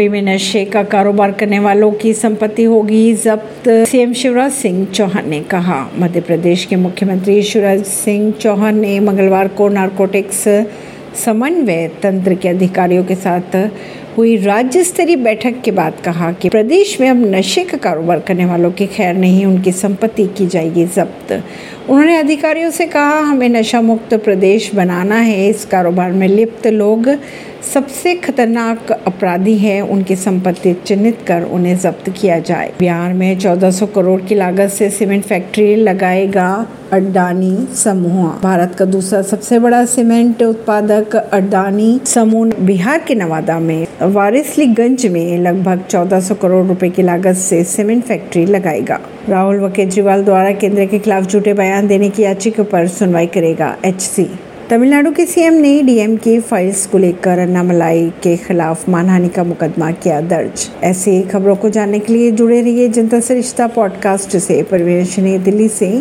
MP में नशे का कारोबार करने वालों की संपत्ति होगी, जब्त। सीएम शिवराज सिंह चौहान ने कहा। मध्य प्रदेश के मुख्यमंत्री शिवराज सिंह चौहान ने मंगलवार को नारकोटिक्स समन्वय तंत्र के अधिकारियों के साथ हुई राज्य स्तरीय बैठक के बाद कहा कि प्रदेश में अब नशे का कारोबार करने वालों की खैर नहीं, उनकी संपत्ति की जाएगी जब्त। उन्होंने अधिकारियों से कहा, हमें नशा मुक्त प्रदेश बनाना है। इस कारोबार में लिप्त लोग सबसे खतरनाक अपराधी हैं। उनकी संपत्ति चिन्हित कर उन्हें जब्त किया जाए। बिहार में 1400 करोड़ की लागत से सीमेंट फैक्ट्री लगाएगा अडानी समूह। भारत का दूसरा सबसे बड़ा सीमेंट उत्पादक अडानी समूह बिहार के नवादा में। वारिसलीगंज में लगभग 1400 करोड़ रुपए की लागत से सीमेंट फैक्ट्री लगाएगा। राहुल व केजरीवाल द्वारा केंद्र के खिलाफ झूठे बयान देने की याचिका पर सुनवाई करेगा एचसी। तमिलनाडु के सीएम ने डीएम की फाइल्स को लेकर अन्नामलाई के खिलाफ मानहानि का मुकदमा किया दर्ज। ऐसी खबरों को जानने के लिए जुड़े रहिए जनता से रिश्ता पॉडकास्ट से। परवीन दिल्ली से।